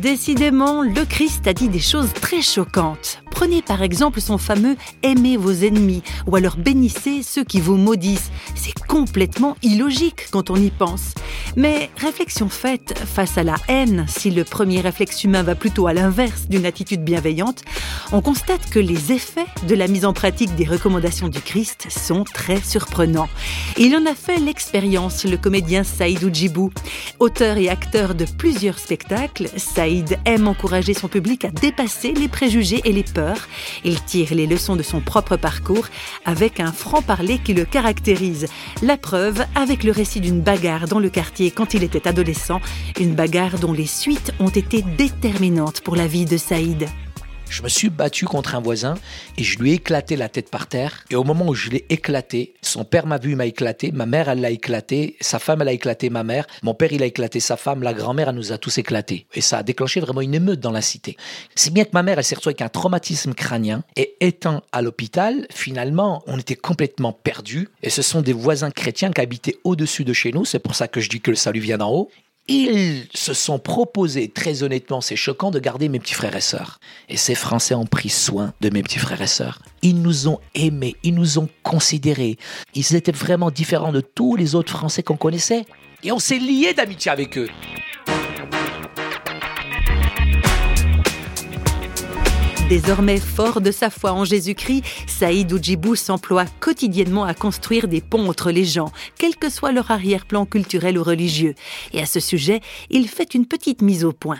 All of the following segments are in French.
Décidément, le Christ a dit des choses très choquantes. Prenez par exemple son fameux Aimez vos ennemis ou alors bénissez ceux qui vous maudissent. C'est complètement illogique quand on y pense. Mais réflexion faite, face à la haine, si le premier réflexe humain va plutôt à l'inverse d'une attitude bienveillante, on constate que les effets de la mise en pratique des recommandations du Christ sont très surprenants. Il en a fait l'expérience, le comédien Saïd Oujibou. Auteur et acteur de plusieurs spectacles, Saïd aime encourager son public à dépasser les préjugés et les peurs. Il tire les leçons de son propre parcours avec un franc-parler qui le caractérise. La preuve avec le récit d'une bagarre dans le quartier quand il était adolescent, une bagarre dont les suites ont été déterminantes pour la vie de Saïd. Je me suis battu contre un voisin et je lui ai éclaté la tête par terre. Et au moment où je l'ai éclaté, son père m'a vu, m'a éclaté, ma mère, elle l'a éclaté, sa femme, elle a éclaté ma mère, mon père, il a éclaté sa femme, la grand-mère, elle nous a tous éclatés. Et ça a déclenché vraiment une émeute dans la cité. C'est bien que ma mère, elle s'est retrouvée avec un traumatisme crânien et étant à l'hôpital, finalement, on était complètement perdus. Et ce sont des voisins chrétiens qui habitaient au-dessus de chez nous. C'est pour ça que je dis que le salut vient d'en haut ils se sont proposés, très honnêtement, c'est choquant, de garder mes petits frères et sœurs. Et ces Français ont pris soin de mes petits frères et sœurs. Ils nous ont aimés, ils nous ont considérés. Ils étaient vraiment différents de tous les autres Français qu'on connaissait. Et on s'est liés d'amitié avec eux. Désormais fort de sa foi en Jésus-Christ, Saïd Oujibou s'emploie quotidiennement à construire des ponts entre les gens, quel que soit leur arrière-plan culturel ou religieux. Et à ce sujet, il fait une petite mise au point.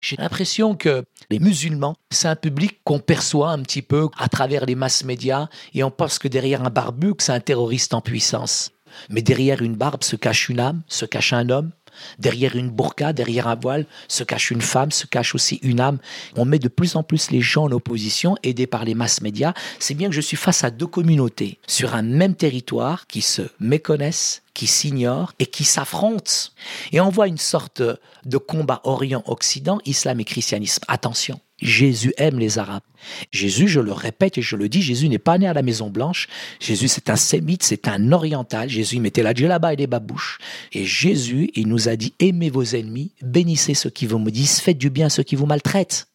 J'ai l'impression que les musulmans, c'est un public qu'on perçoit un petit peu à travers les masses médias et on pense que derrière un barbu, c'est un terroriste en puissance. Mais derrière une barbe se cache une âme, se cache un homme, Derrière une burqa, derrière un voile, se cache une femme, se cache aussi une âme. On met de plus en plus les gens en opposition, aidés par les masses médias. C'est bien que je suis face à deux communautés sur un même territoire qui se méconnaissent, qui s'ignorent et qui s'affrontent. Et on voit une sorte de combat Orient-Occident, islam et christianisme. Attention, Jésus aime les Arabes. Jésus, je le répète et je le dis, Jésus n'est pas né à la Maison Blanche. Jésus, c'est un sémite, c'est un oriental. Jésus mettait la djellaba et les babouches. Et Jésus, il nous a dit, aimez vos ennemis, bénissez ceux qui vous maudissent, faites du bien à ceux qui vous maltraitent.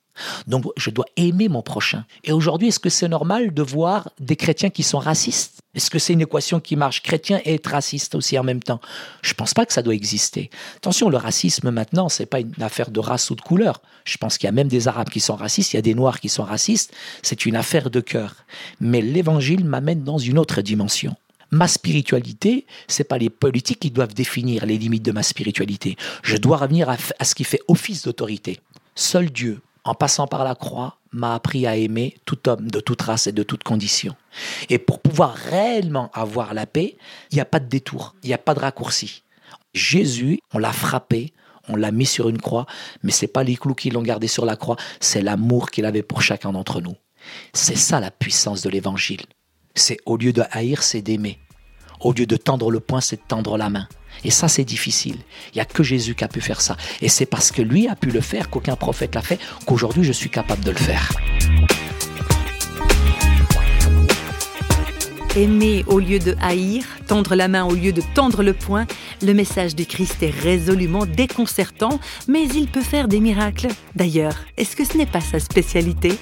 Donc, je dois aimer mon prochain. Et aujourd'hui, est-ce que c'est normal de voir des chrétiens qui sont racistes? Est-ce que c'est une équation qui marche? Chrétien et être raciste aussi en même temps Je ne pense pas que ça doit exister. Attention, le racisme maintenant, c'est pas une affaire de race ou de couleur. Je pense qu'il y a même des Arabes qui sont racistes, il y a des Noirs qui sont racistes. C'est une affaire de cœur. Mais l'Évangile m'amène dans une autre dimension ma spiritualité, c'est pas les politiques qui doivent définir les limites de ma spiritualité. Je dois revenir à, à ce qui fait office d'autorité. Seul Dieu en passant par la croix, m'a appris à aimer tout homme de toute race et de toute condition. Et pour pouvoir réellement avoir la paix, il n'y a pas de détour, il n'y a pas de raccourci. Jésus, on l'a frappé, on l'a mis sur une croix, mais c'est pas les clous qui l'ont gardé sur la croix, c'est l'amour qu'il avait pour chacun d'entre nous. C'est ça la puissance de l'évangile. C'est au lieu de haïr, c'est d'aimer. Au lieu de tendre le poing, c'est de tendre la main. Et ça, c'est difficile. Il n'y a que Jésus qui a pu faire ça. Et c'est parce que lui a pu le faire, qu'aucun prophète l'a fait, qu'aujourd'hui je suis capable de le faire. Aimer au lieu de haïr, tendre la main au lieu de tendre le poing, le message du Christ est résolument déconcertant, mais il peut faire des miracles. D'ailleurs, est-ce que ce n'est pas sa spécialité?